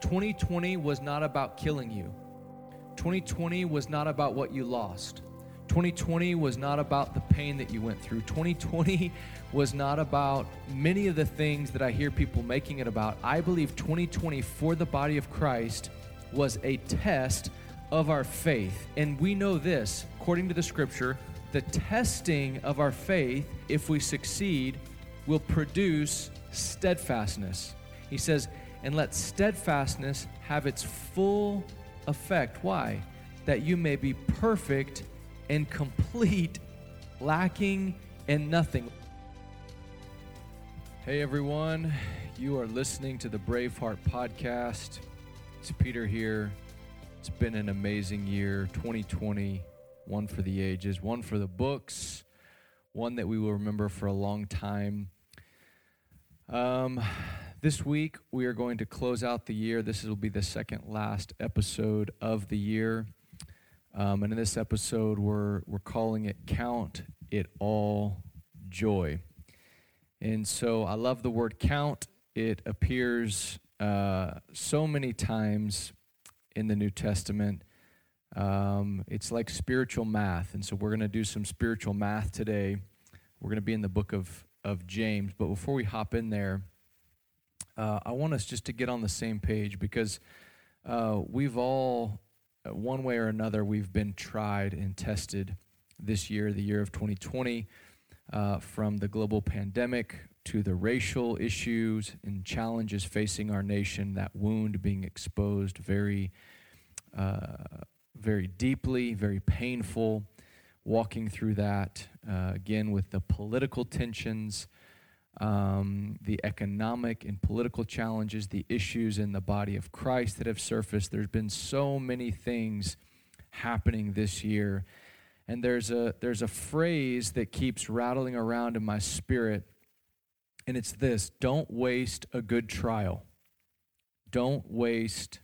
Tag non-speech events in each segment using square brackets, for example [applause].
2020 was not about killing you. 2020 was not about what you lost. 2020 was not about the pain that you went through. 2020 was not about many of the things that I hear people making it about. I believe 2020 for the body of Christ was a test of our faith. And we know this, according to the scripture, the testing of our faith, if we succeed, will produce steadfastness. He says, and let steadfastness have its full effect. Why? That you may be perfect and complete, lacking in nothing. Hey everyone, you are listening to the Braveheart podcast. It's Peter here. It's been an amazing year, 2020, one for the ages, one for the books, one that we will remember for a long time. Um, this week, we are going to close out the year. This will be the second last episode of the year. Um, and in this episode, we're, we're calling it Count It All Joy. And so I love the word count. It appears uh, so many times in the New Testament. Um, it's like spiritual math. And so we're going to do some spiritual math today. We're going to be in the book of, of James. But before we hop in there, uh, I want us just to get on the same page because uh, we've all, uh, one way or another, we've been tried and tested this year, the year of 2020 uh, from the global pandemic to the racial issues and challenges facing our nation, that wound being exposed very, uh, very deeply, very painful, walking through that uh, again with the political tensions. Um, the economic and political challenges, the issues in the body of Christ that have surfaced. There's been so many things happening this year. And there's a there's a phrase that keeps rattling around in my spirit and it's this don't waste a good trial. Don't waste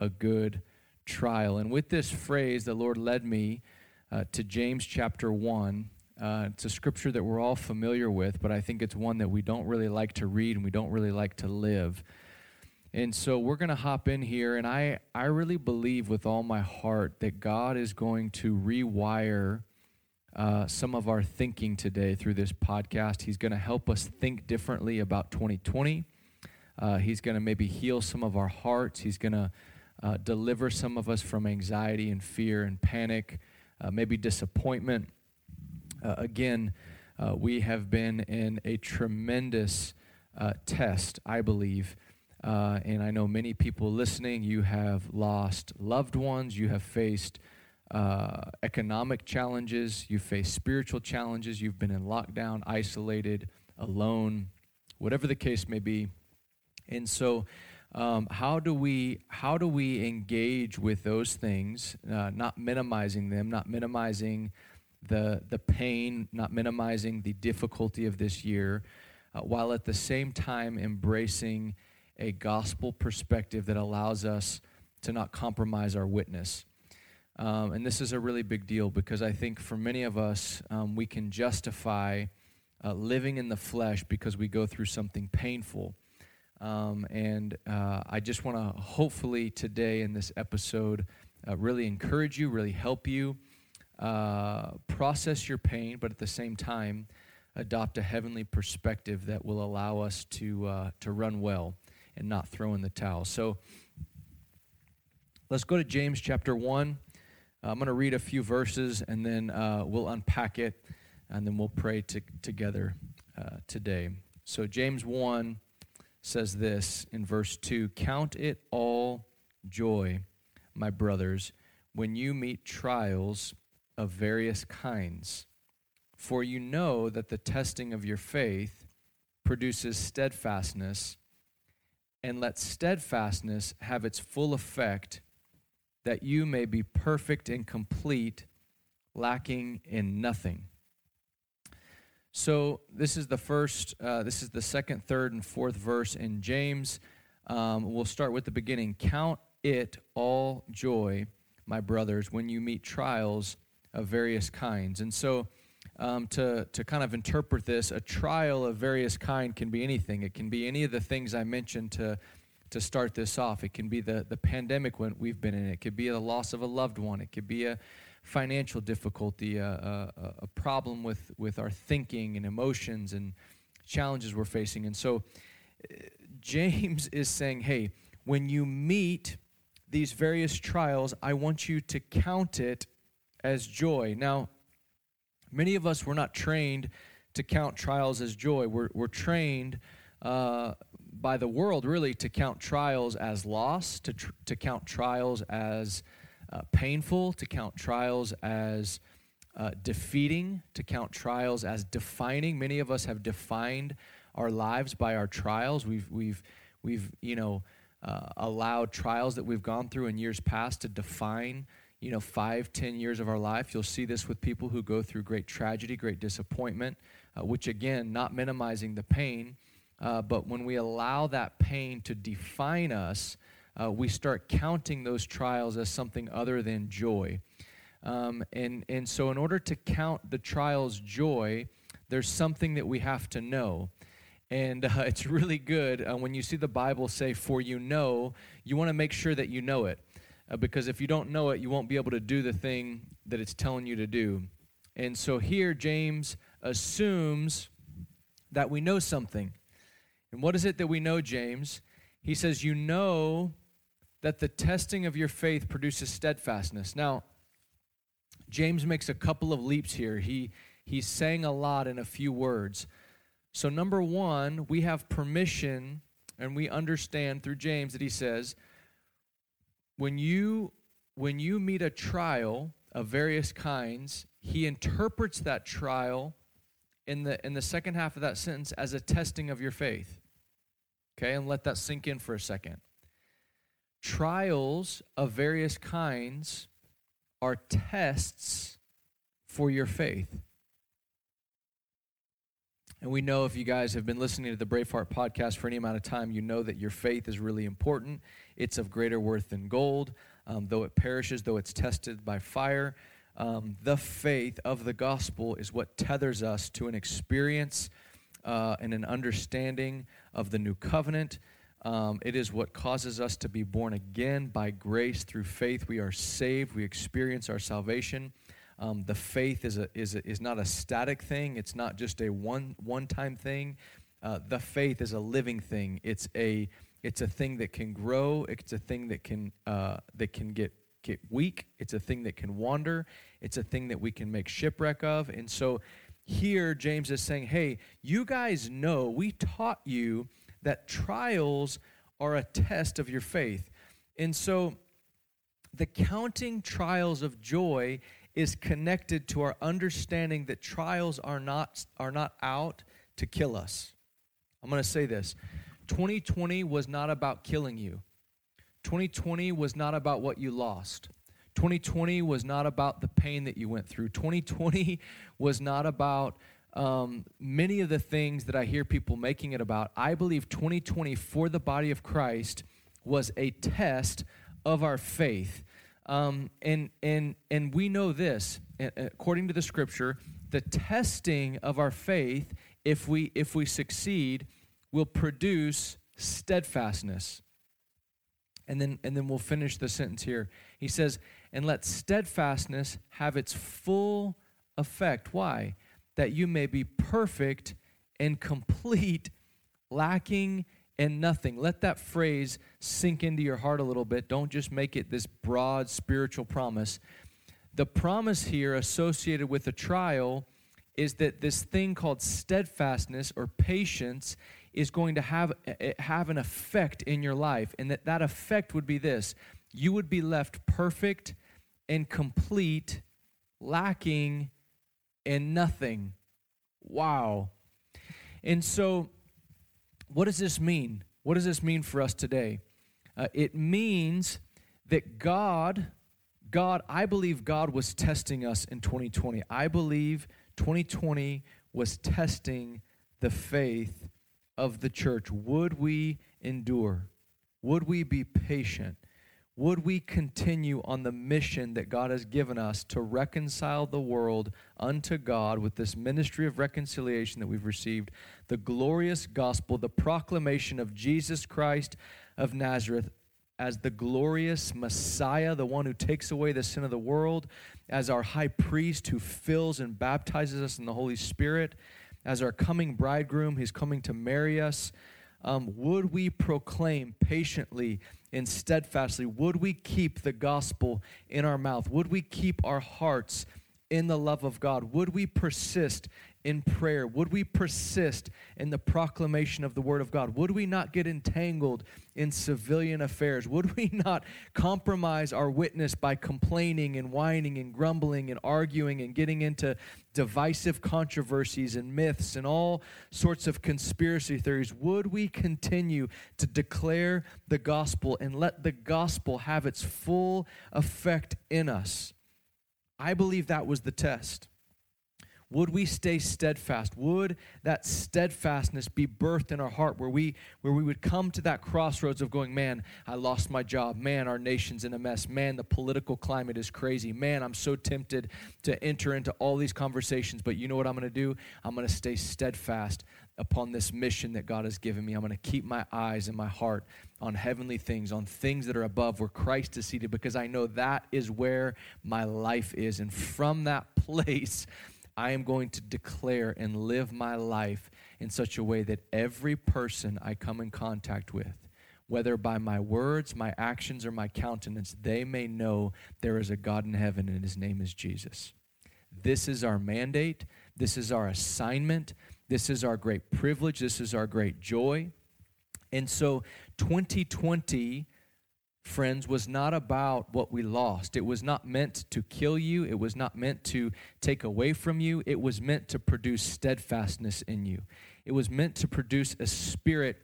a good trial. And with this phrase the lord led me uh, to james chapter 1 uh, it's a scripture that we're all familiar with but i think it's one that we don't really like to read and we don't really like to live and so we're going to hop in here, and I, I really believe with all my heart that God is going to rewire uh, some of our thinking today through this podcast. He's going to help us think differently about 2020. Uh, he's going to maybe heal some of our hearts. He's going to uh, deliver some of us from anxiety and fear and panic, uh, maybe disappointment. Uh, again, uh, we have been in a tremendous test, I believe uh, and I know many people listening, you have lost loved ones, you have faced uh, economic challenges, you've faced spiritual challenges, you've been in lockdown, isolated, alone, whatever the case may be. And so, um, how do we how do we engage with those things, uh, not minimizing them, not minimizing the the pain, not minimizing the difficulty of this year, uh, while at the same time embracing a gospel perspective that allows us to not compromise our witness. Um, and this is a really big deal because I think for many of us, um, we can justify uh, living in the flesh because we go through something painful. Um, and uh, I just want to hopefully today in this episode uh, really encourage you, really help you uh, process your pain, but at the same time, adopt a heavenly perspective that will allow us to, uh, to run well and not throw in the towel. So let's go to James chapter 1. Uh, I'm going to read a few verses and then uh, we'll unpack it and then we'll pray to, together uh, today. So, James 1 says this in verse 2 Count it all joy, my brothers, when you meet trials of various kinds. For you know that the testing of your faith produces steadfastness and let steadfastness have its full effect, that you may be perfect and complete, lacking in nothing. So, this is the first, uh, this is the second, third, and fourth verse in James. Um, we'll start with the beginning. Count it all joy, my brothers, when you meet trials of various kinds. And so, um, to, to kind of interpret this, a trial of various kind can be anything. It can be any of the things I mentioned to, to start this off. It can be the, the pandemic when we've been in. It could be the loss of a loved one. It could be a financial difficulty, a, a, a problem with, with our thinking and emotions and challenges we're facing. And so uh, [laughs] James is saying, hey, when you meet these various trials, I want you to count it as joy. Now, many of us were not trained to count trials as joy. We're, we're trained uh, by the world, really, to count trials as loss, to, tr- to count trials as uh, painful, to count trials as uh, defeating, to count trials as defining. Many of us have defined our lives by our trials. We've, we've, we've you know, uh, allowed trials that we've gone through in years past to define you know five ten years of our life you'll see this with people who go through great tragedy great disappointment uh, which again not minimizing the pain uh, but when we allow that pain to define us uh, we start counting those trials as something other than joy um, and, and so in order to count the trials joy there's something that we have to know and uh, [laughs] it's really good uh, when you see the Bible say, For you know, you want to make sure that you know it. Uh, because if you don't know it, you won't be able to do the thing that it's telling you to do. And so here, James assumes that we know something. And what is it that we know, James? He says, You know that the testing of your faith produces steadfastness. Now, James makes a couple of leaps here. He, he's saying a lot in a few words. So, number one, we have permission and we understand through James that he says, when you when you meet a trial of various kinds, he interprets that trial in the in the second half of that sentence as a testing of your faith. Okay, and let that sink in for a second. Trials of various kinds are tests for your faith. And we know if you guys have been listening to the Braveheart podcast for any amount of time, you know that your faith is really important. It's of greater worth than gold, um, though it perishes, though it's tested by fire. Um, the faith of the gospel is what tethers us to an experience uh, and an understanding of the new covenant. Um, it is what causes us to be born again by grace through faith. We are saved, we experience our salvation. Um, the faith is, a, is, a, is not a static thing, it's not just a one, one time thing. Uh, the faith is a living thing. It's a, it's a thing that can grow, it's a thing that can, uh, that can get, get weak, it's a thing that can wander, it's a thing that we can make shipwreck of. And so here, James is saying, hey, you guys know, we taught you that trials are a test of your faith. And so the counting trials of joy is connected to our understanding that trials are not, are not out to kill us. I'm going to say this 2020 was not about killing you, 2020 was not about what you lost. 2020 was not about the pain that you went through. 2020 was not about um, many of the things that I hear people making it about. I believe 2020 for the body of Christ was a test of our faith. Um, and, and, and we know this, according to the scripture, the testing of our faith, if we, if we succeed, will produce steadfastness. And then, and then we'll finish the sentence here. He says, And let steadfastness have its full effect. Why? That you may be perfect and complete, lacking and nothing. Let that phrase sink into your heart a little bit. Don't just make it this broad spiritual promise. The promise here associated with the trial is that this thing called steadfastness or patience is going to have, eh, have an effect in your life. And that that effect would be this you would be left perfect and complete, lacking in nothing. Wow. And so what does this mean? What does this mean for us today? Uh, it means that God, God, I believe God was testing us in 2020. I believe 2020 was testing the faith of the church. Would we endure? Would we be patient? would we continue on the mission that God has given us to reconcile the world unto God with this ministry of reconciliation that we've received, the glorious gospel, the proclamation of Jesus Christ of Nazareth as the glorious Messiah, the one who takes away the sin of the world, as our high priest who fills and baptizes us in the Holy Spirit, as our coming bridegroom, he's coming to marry us. Um, would we proclaim patiently and steadfastly? Would we keep the gospel in our mouth? Would we keep our hearts in the love of God? Would we persist in prayer? Would we persist in the proclamation of the Word of God? Would we not get entangled in civilian affairs? Would we [laughs] not compromise our witness by complaining and whining and grumbling and arguing and getting into divisive controversies and myths and all sorts of conspiracy theories? Would we continue to declare the gospel and let the gospel have its full effect in us? I believe that was the test. Would we stay steadfast? Would that steadfastness be birthed in our heart where we where we would come to that crossroads of going, man, I lost my job. Man, our nation's in a mess. Man, the political climate is crazy. Man, I'm so tempted to enter into all these conversations, but you know what I'm going to do? I'm going to stay steadfast upon this mission that God has given me. I'm going to keep my eyes and my heart on heavenly things, on things that are above where Christ is seated because I know that is where my life is. And from that [laughs] place, I am going to declare and live my life in such a way that every person I come in contact with, whether by my words, my actions, or my countenance, they may know there is a God in heaven and his name is Jesus. This is our mandate. This is our assignment. This is our great privilege. This is our great joy. And so 2020 friends, was not about what we lost. It was not meant to kill you. It was not meant to take away from you. It was meant to produce steadfastness in you. It was meant to produce a spirit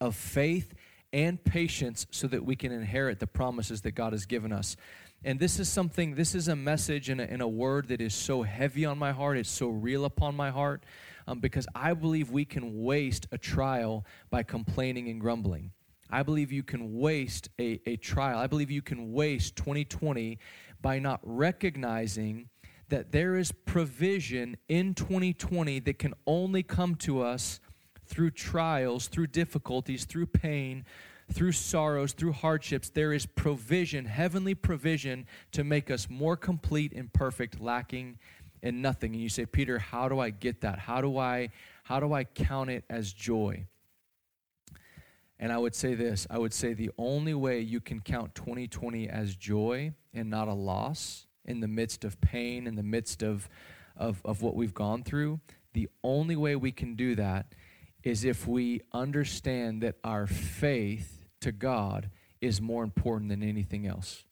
of faith and patience so that we can inherit the promises that God has given us. And this is something, this is a message and a, and a word that is so heavy on my heart. It's so real upon my heart um, because I believe we can waste a trial by complaining and grumbling. I believe you can waste a, a trial. I believe you can waste 2020 by not recognizing that there is provision in 2020 that can only come to us through trials, through difficulties, through pain, through sorrows, through hardships. There is provision, heavenly provision, to make us more complete and perfect, lacking in nothing. And you say, Peter, how do I get that? How do I how do I count it as joy? And I would say this I would say the only way you can count 2020 as joy and not a loss in the midst of pain, in the midst of, of, of what we've gone through, the only way we can do that is if we understand that our faith to God is more important than anything else.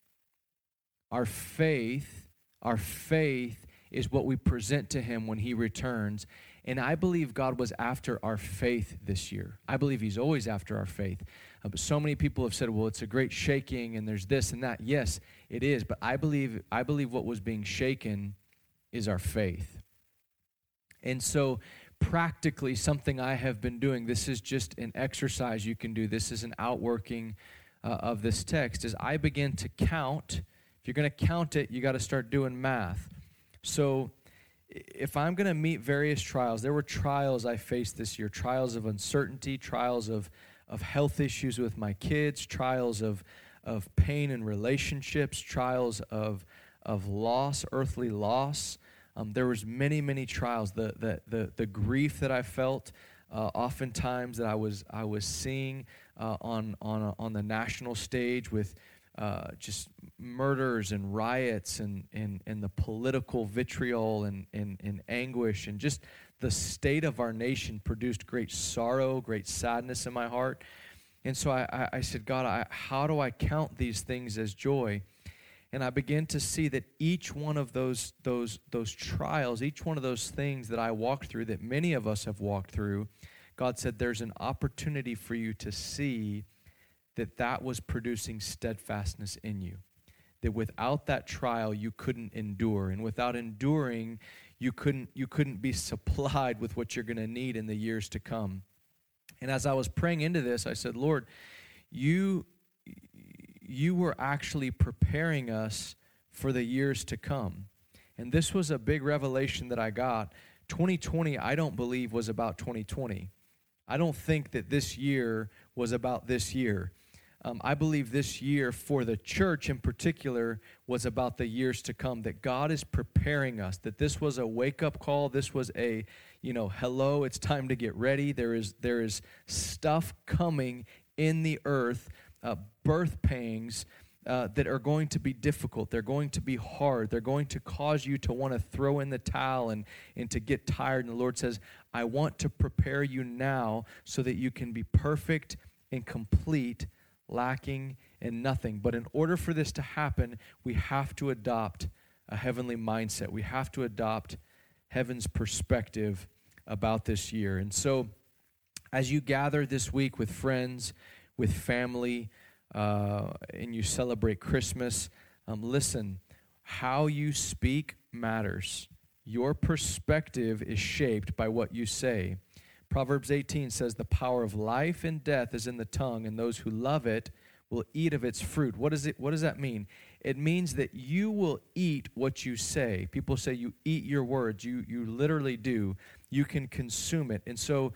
Our faith, our faith is what we present to Him when He returns, and I believe God was after our faith this year. I believe He's always after our faith. Uh, but so many people have said, well, it's a great shaking and there's this and that. Yes, it is. But I believe, I believe what was being shaken is our faith. And so, practically, something I have been doing, this is just an exercise you can do, this is an outworking uh, of this text, is I begin to count. If you're going to count it, you got to start doing math. So, if I'm going to meet various trials, there were trials I faced this year trials of uncertainty, trials of, of health issues with my kids, trials of, of pain in relationships, trials of, of loss, earthly loss. Um, there was many, many trials. The, the, the, the grief that I felt, uh, oftentimes that I was, I was seeing uh, on, on, on the national stage with uh, just murders and riots and, and, and the political vitriol and, and, and anguish and just the state of our nation produced great sorrow, great sadness in my heart. And so I, I, said, God, I, how do I count these things as joy? And I began to see that each one of those, those, those trials, each one of those things that I walked through, that many of us have walked through, God said, there's an opportunity for you to see that that was producing steadfastness in you. That without that trial, you couldn't endure. And without enduring, you couldn't, you couldn't be supplied with what you're going to need in the years to come. And as I was praying into this, I said, Lord, you, you were actually preparing us for the years to come. And this was a big revelation that I got. 2020, I don't believe, was about 2020. I don't think that this year was about this year. Um, I believe this year for the church in particular was about the years to come, that God is preparing us, that this was a wake up call. This was a, you know, hello, it's time to get ready. There is, there is stuff coming in the earth, uh, birth pangs uh, that are going to be difficult. They're going to be hard. They're going to cause you to want to throw in the towel and, and to get tired. And the Lord says, I want to prepare you now so that you can be perfect and complete, lacking in nothing. But in order for this to happen, we have to adopt a heavenly mindset. We have to adopt heaven's perspective about this year. And so, as you gather this week with friends, with family, uh, and you celebrate Christmas, um, listen, how you speak matters. Your perspective is shaped by what you say. Proverbs 18 says, The power of life and death is in the tongue, and those who love it will eat of its fruit. What, is it, what does that mean? It means that you will eat what you say. People say you eat your words. You, you literally do. You can consume it. And so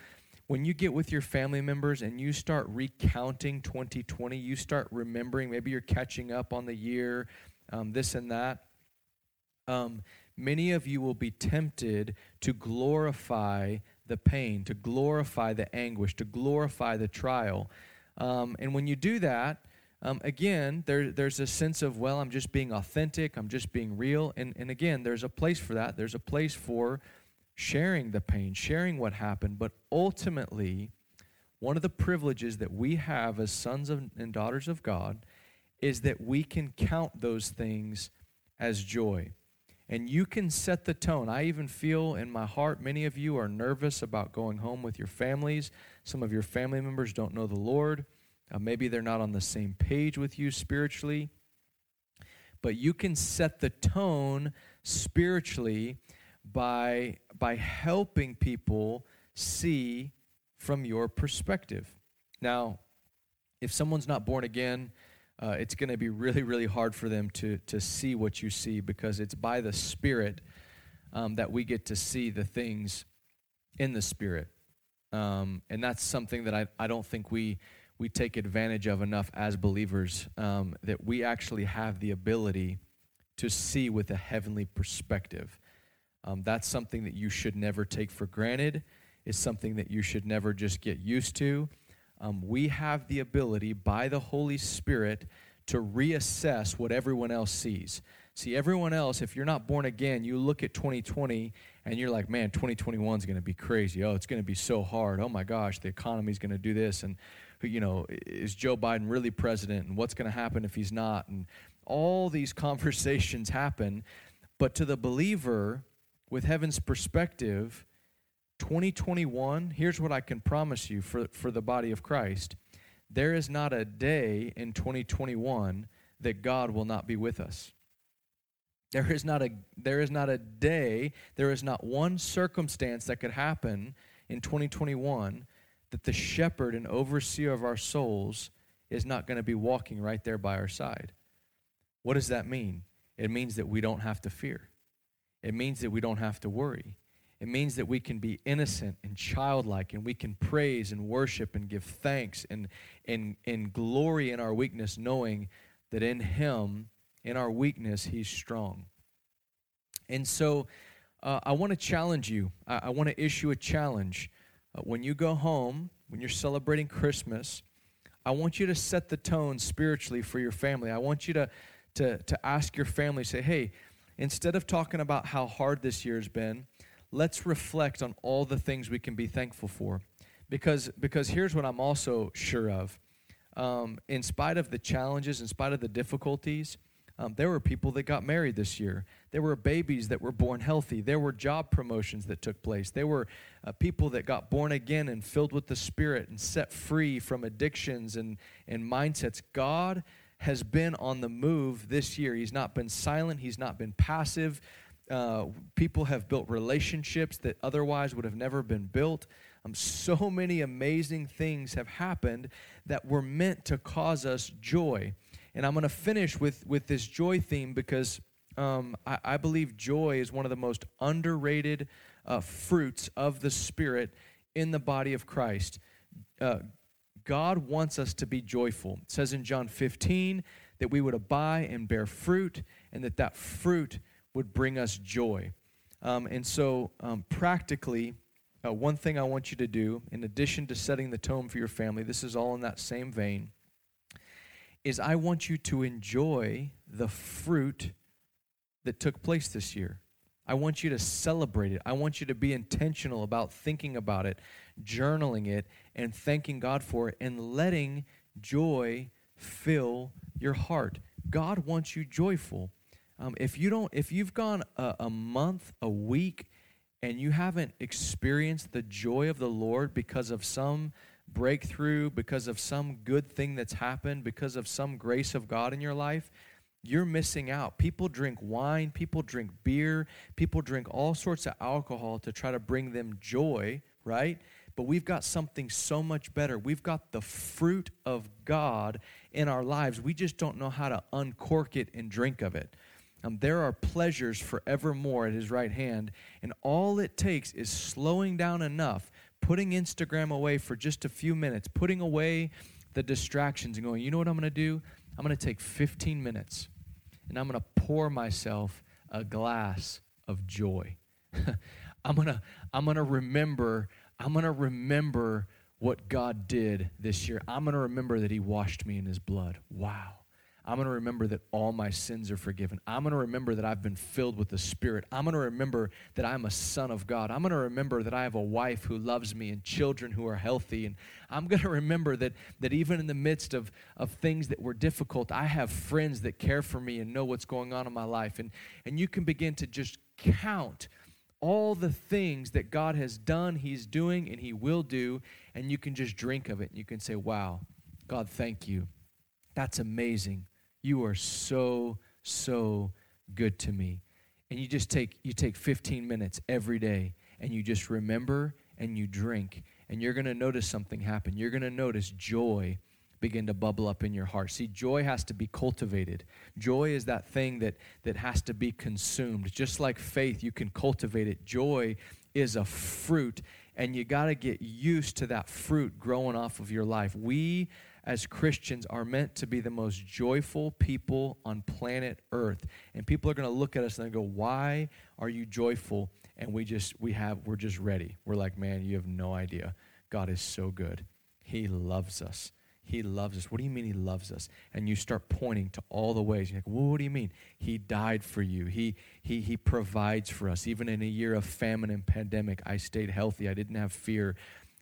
when you get with your family members and you start recounting 2020, you start remembering, maybe you're catching up on the year, um, this and that. Um, many of you will be tempted to glorify the pain, to glorify the anguish, to glorify the trial. Um, and when you do that, um, again, there, there's a sense of, well, I'm just being authentic, I'm just being real. And, and again, there's a place for that. There's a place for sharing the pain, sharing what happened. But ultimately, one of the privileges that we have as sons of, and daughters of God is that we can count those things as joy. And you can set the tone. I even feel in my heart, many of you are nervous about going home with your families. Some of your family members don't know the Lord. Uh, maybe they're not on the same page with you spiritually. But you can set the tone spiritually by, by helping people see from your perspective. Now, if someone's not born again, uh, it's going to be really, really hard for them to, to see what you see because it's by the Spirit um, that we get to see the things in the Spirit. Um, and that's something that I, I don't think we, we take advantage of enough as believers, um, that we actually have the ability to see with a heavenly perspective. Um, that's something that you should never take for granted. It's something that you should never just get used to. Um, we have the ability by the Holy Spirit to reassess what everyone else sees. See, everyone else, if you're not born again, you look at 2020 and you're like, man, 2021 is going to be crazy. Oh, it's going to be so hard. Oh my gosh, the economy's going to do this. And, you know, is Joe Biden really president? And what's going to happen if he's not? And all these [laughs] conversations happen. But to the believer, with heaven's perspective, 2021, here's what I can promise you for, for the body of Christ. There is not a day in 2021 that God will not be with us. There is not a there is not a day, there is not one circumstance that could happen in 2021 that the shepherd and overseer of our souls is not going to be walking right there by our side. What does that mean? It means that we don't have to fear. It means that we don't have to worry. It means that we can be innocent and childlike and we can praise and worship and give thanks and, and, and glory in our weakness, knowing that in Him, in our weakness, He's strong. And so uh, I want to challenge you. I, I want to issue a challenge. Uh, when you go home, when you're celebrating Christmas, I want you to set the tone spiritually for your family. I want you to, to, to ask your family, say, hey, instead of talking about how hard this year's been, let's reflect on all the things we can be thankful for. Because, because here's what I'm also sure of. Um, in spite of the challenges, in spite of the difficulties, um, there were people that got married this year. There were babies that were born healthy. There were job promotions that took place. There were uh, people that got born again and filled with the Spirit and set free from addictions and, and mindsets. God has been on the move this year. He's not been silent, he's not been passive. Uh, people have built relationships that otherwise would have never been built. Um, so [laughs] many amazing things have happened that were meant to cause us joy. And I'm going to finish with, with this joy theme because um, I, I, believe joy is one of the most underrated uh, fruits of the Spirit in the body of Christ. Uh, God wants us to be joyful. It says in John 15 that we would abide and bear fruit, and that that fruit would bring us joy. Um, and so, um, practically, uh, one thing I want you to do, in addition to setting the tone for your family, this is all in that same vein, is I want you to enjoy the fruit that took place this year. I want you to celebrate it. I want you to be intentional about thinking about it, journaling it, and thanking God for it, and letting joy fill your heart. God wants you joyful. Um, if you don't, if you've gone a, a month, a week, and you haven't experienced the joy of the Lord because of some breakthrough, because of some good thing that's happened, because of some grace of God in your life, you're missing out. People drink wine, people drink beer, people drink all sorts of alcohol to try to bring them joy, right? But we've got something so much better. We've got the fruit of God in our lives. We just don't know how to uncork it and drink of it. Um, there are pleasures forevermore at his right hand, and all it takes is slowing down enough, putting Instagram away for just a few minutes, putting away the distractions, and going, you know what I'm going to do? I'm going to take 15 minutes and I'm going to pour myself a glass of joy. [laughs] I'm going to I'm going to remember I'm going to remember what God did this year. I'm going to remember that he washed me in his blood. Wow. I'm going to remember that all my sins are forgiven. I'm going to remember that I've been filled with the Spirit. I'm going to remember that I'm a son of God. I'm going to remember that I have a wife who loves me and children who are healthy. And I'm going [laughs] to remember that, that even in the midst of, of things that were difficult, I have friends that care for me and know what's going on in my life. And, and you can begin to just count all the things that God has done, He's doing, and He will do. And you can just drink of it. And you can say, wow, God, thank you. That's amazing. You are so, so good to me. And you just take you take 15 minutes every day and you just remember and you drink and you're going to notice something happen. You're going to notice joy begin to bubble up in your heart. See, joy has to be cultivated. Joy is that thing that that has to be consumed. Just like faith, you can cultivate it. Joy is a fruit and you got to get used to that fruit growing off of your life. We as Christians are meant to be the most joyful people on planet Earth. And people are going to look at us and go, "Why are you joyful?" And we just we have we're just ready. We're like, "Man, you have no idea. God is so good. He loves us." He loves us. What do you mean he loves us? And you start pointing to all the ways. You're like, well, what do you mean? He died for you. He, he, he provides for us. Even in a year of famine and pandemic, I stayed healthy. I didn't have fear.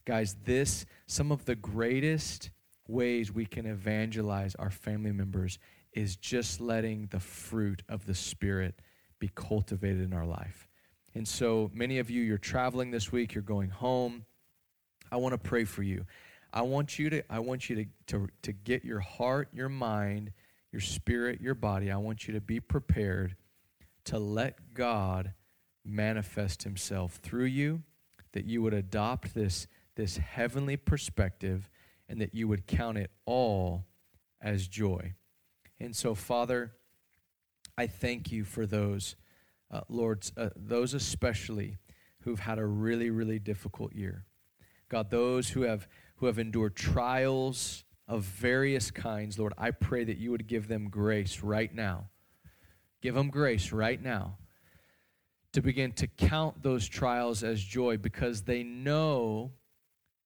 Guys, this, some of the greatest ways we can evangelize our family members is just letting the fruit of the Spirit be cultivated in our life. And so many of you, you're traveling this week, you're going home. I want to pray for you. I want you to, I want you to, to, to get your heart, your mind, your spirit, your body. I want you to be prepared to let God manifest himself through you, that you would adopt this, this heavenly perspective and that you would count it all as joy. And so, Father, I thank you for those, uh, Lord, uh, those especially who've had a really, really difficult year. God, those who have who have endured trials of various kinds, Lord, I pray that you would give them grace right now. Give them grace right now to begin to count those trials as joy because they know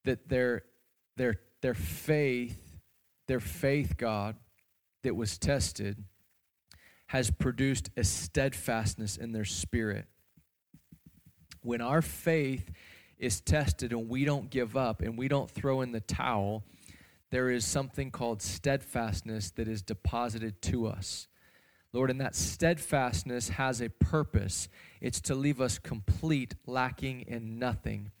that their, their their faith, their faith, God, that was tested, has produced a steadfastness in their spirit. When our faith is tested and we don't give up and we don't throw in the towel, there is something called steadfastness that is deposited to us. Lord, and that steadfastness has a purpose. It's to leave us complete, lacking in nothing.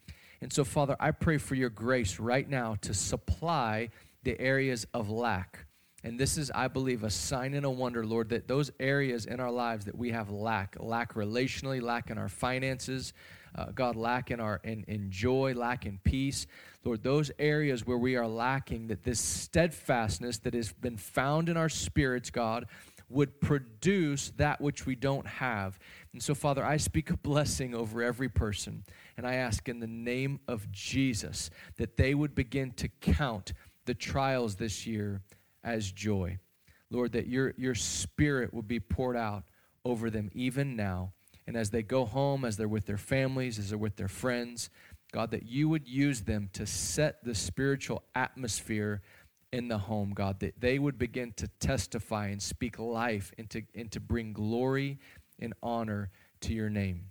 And so, Father, I pray for your grace right now to supply the areas of lack. And this is, I believe, a sign and a wonder, Lord, that those areas in our lives that we have lack, lack relationally, lack in our finances, uh, God, lack in our in, in joy, lack in peace. Lord, those areas where we are lacking, that this steadfastness that has been found in our spirits, God, would produce that which we don't have. And so, Father, I speak a blessing over every person. And I ask in the name of Jesus that they would begin to count the trials this year as joy. Lord, that your, your spirit would be poured out over them even now. And as they go home, as they're with their families, as they're with their friends, God, that you would use them to set the spiritual atmosphere in the home, God, that they would begin to testify and speak life and to, and to bring glory and honor to your name.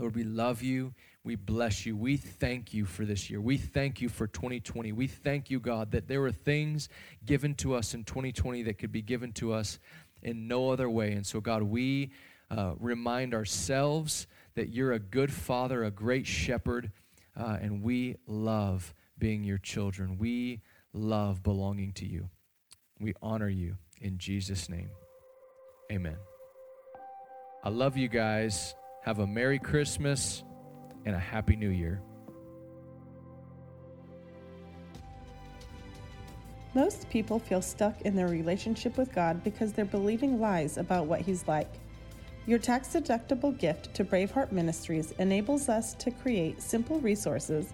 Lord, we love you. We bless you. We thank you for this year. We thank you for 2020. We thank you, God, that there were things given to us in 2020 that could be given to us in no other way. And so, God, we uh, remind ourselves that you're a good father, a great shepherd, uh, and we love being your children. We love belonging to you. We honor you in Jesus' name. Amen. I love you guys. Have a Merry Christmas and a Happy New Year. Most people feel stuck in their relationship with God because they're believing lies about what He's like. Your tax deductible gift to Braveheart Ministries enables us to create simple resources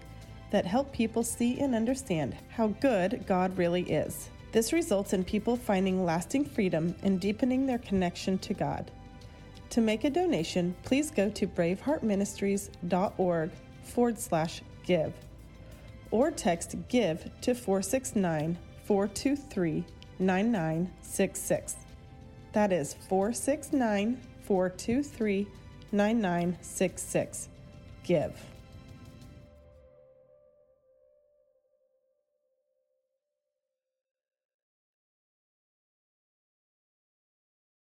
that help people see and understand how good God really is. This results in people finding lasting freedom and deepening their connection to God. To make a donation, please go to braveheartministries.org forward slash give or text give to 469 423 9966. That is 469 423 9966. Give.